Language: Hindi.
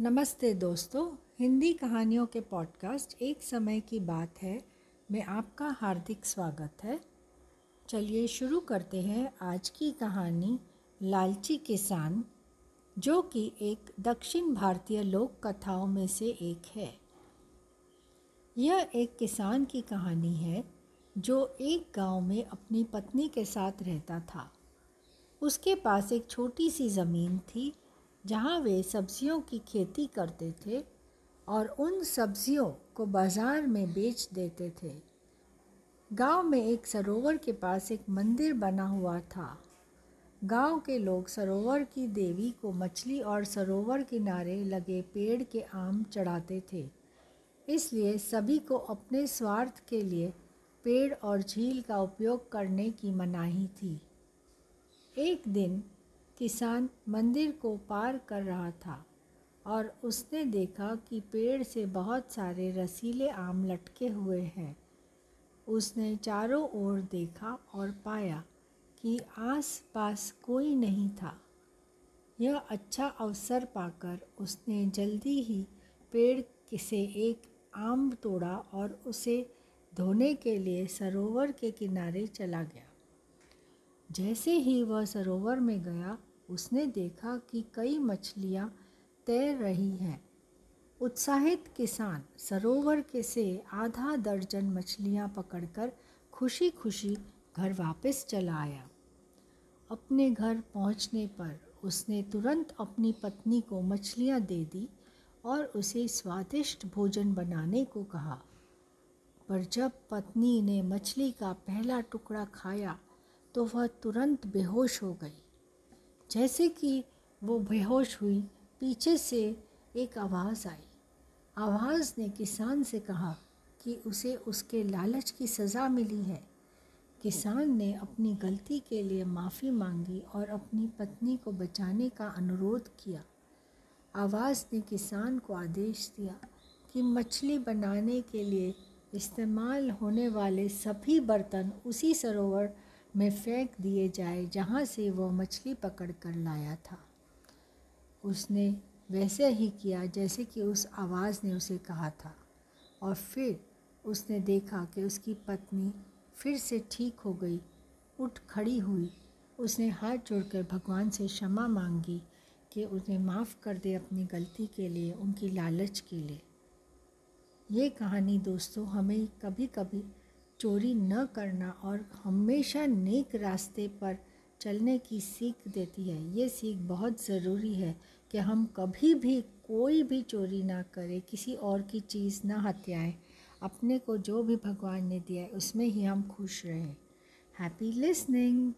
नमस्ते दोस्तों, हिंदी कहानियों के पॉडकास्ट एक समय की बात है। में आपका हार्दिक स्वागत है। चलिए शुरू करते हैं आज की कहानी, लालची किसान, जो कि एक दक्षिण भारतीय लोक कथाओं में से एक है। यह एक किसान की कहानी है, जो एक गाँव में अपनी पत्नी के साथ रहता था। उसके पास एक छोटी सी ज़मीन थी जहाँ वे सब्जियों की खेती करते थे और उन सब्जियों को बाज़ार में बेच देते थे। गाँव में एक सरोवर के पास एक मंदिर बना हुआ था। गाँव के लोग सरोवर की देवी को मछली और सरोवर किनारे लगे पेड़ के आम चढ़ाते थे। इसलिए सभी को अपने स्वार्थ के लिए पेड़ और झील का उपयोग करने की मनाही थी। एक दिन किसान मंदिर को पार कर रहा था और उसने देखा कि पेड़ से बहुत सारे रसीले आम लटके हुए हैं। उसने चारों ओर देखा और पाया कि आस पास कोई नहीं था। यह अच्छा अवसर पाकर उसने जल्दी ही पेड़ से एक आम तोड़ा और उसे धोने के लिए सरोवर के किनारे चला गया। जैसे ही वह सरोवर में गया उसने देखा कि कई मछलियाँ तैर रही हैं। उत्साहित किसान सरोवर के से आधा दर्जन मछलियाँ पकड़कर खुशी खुशी घर वापस चला आया। अपने घर पहुँचने पर उसने तुरंत अपनी पत्नी को मछलियाँ दे दी और उसे स्वादिष्ट भोजन बनाने को कहा। पर जब पत्नी ने मछली का पहला टुकड़ा खाया तो वह तुरंत बेहोश हो गई। जैसे कि वो बेहोश हुई, पीछे से एक आवाज़ आई। आवाज़ ने किसान से कहा कि उसे उसके लालच की सज़ा मिली है। किसान ने अपनी गलती के लिए माफ़ी मांगी और अपनी पत्नी को बचाने का अनुरोध किया। आवाज़ ने किसान को आदेश दिया कि मछली बनाने के लिए इस्तेमाल होने वाले सभी बर्तन उसी सरोवर में फेंक दिए जाए, जहाँ से वह मछली पकड़ कर लाया था। उसने वैसे ही किया जैसे कि उस आवाज़ ने उसे कहा था। और फिर उसने देखा कि उसकी पत्नी फिर से ठीक हो गई, उठ खड़ी हुई। उसने हाथ जोड़कर भगवान से क्षमा मांगी कि उन्हें माफ़ कर दे अपनी गलती के लिए, उनकी लालच के लिए। ये कहानी दोस्तों, हमें कभी कभी चोरी न करना और हमेशा नेक रास्ते पर चलने की सीख देती है। ये सीख बहुत ज़रूरी है कि हम कभी भी कोई भी चोरी ना करें, किसी और की चीज़ ना हत्याएँ। अपने को जो भी भगवान ने दिया है, उसमें ही हम खुश रहें। Happy listening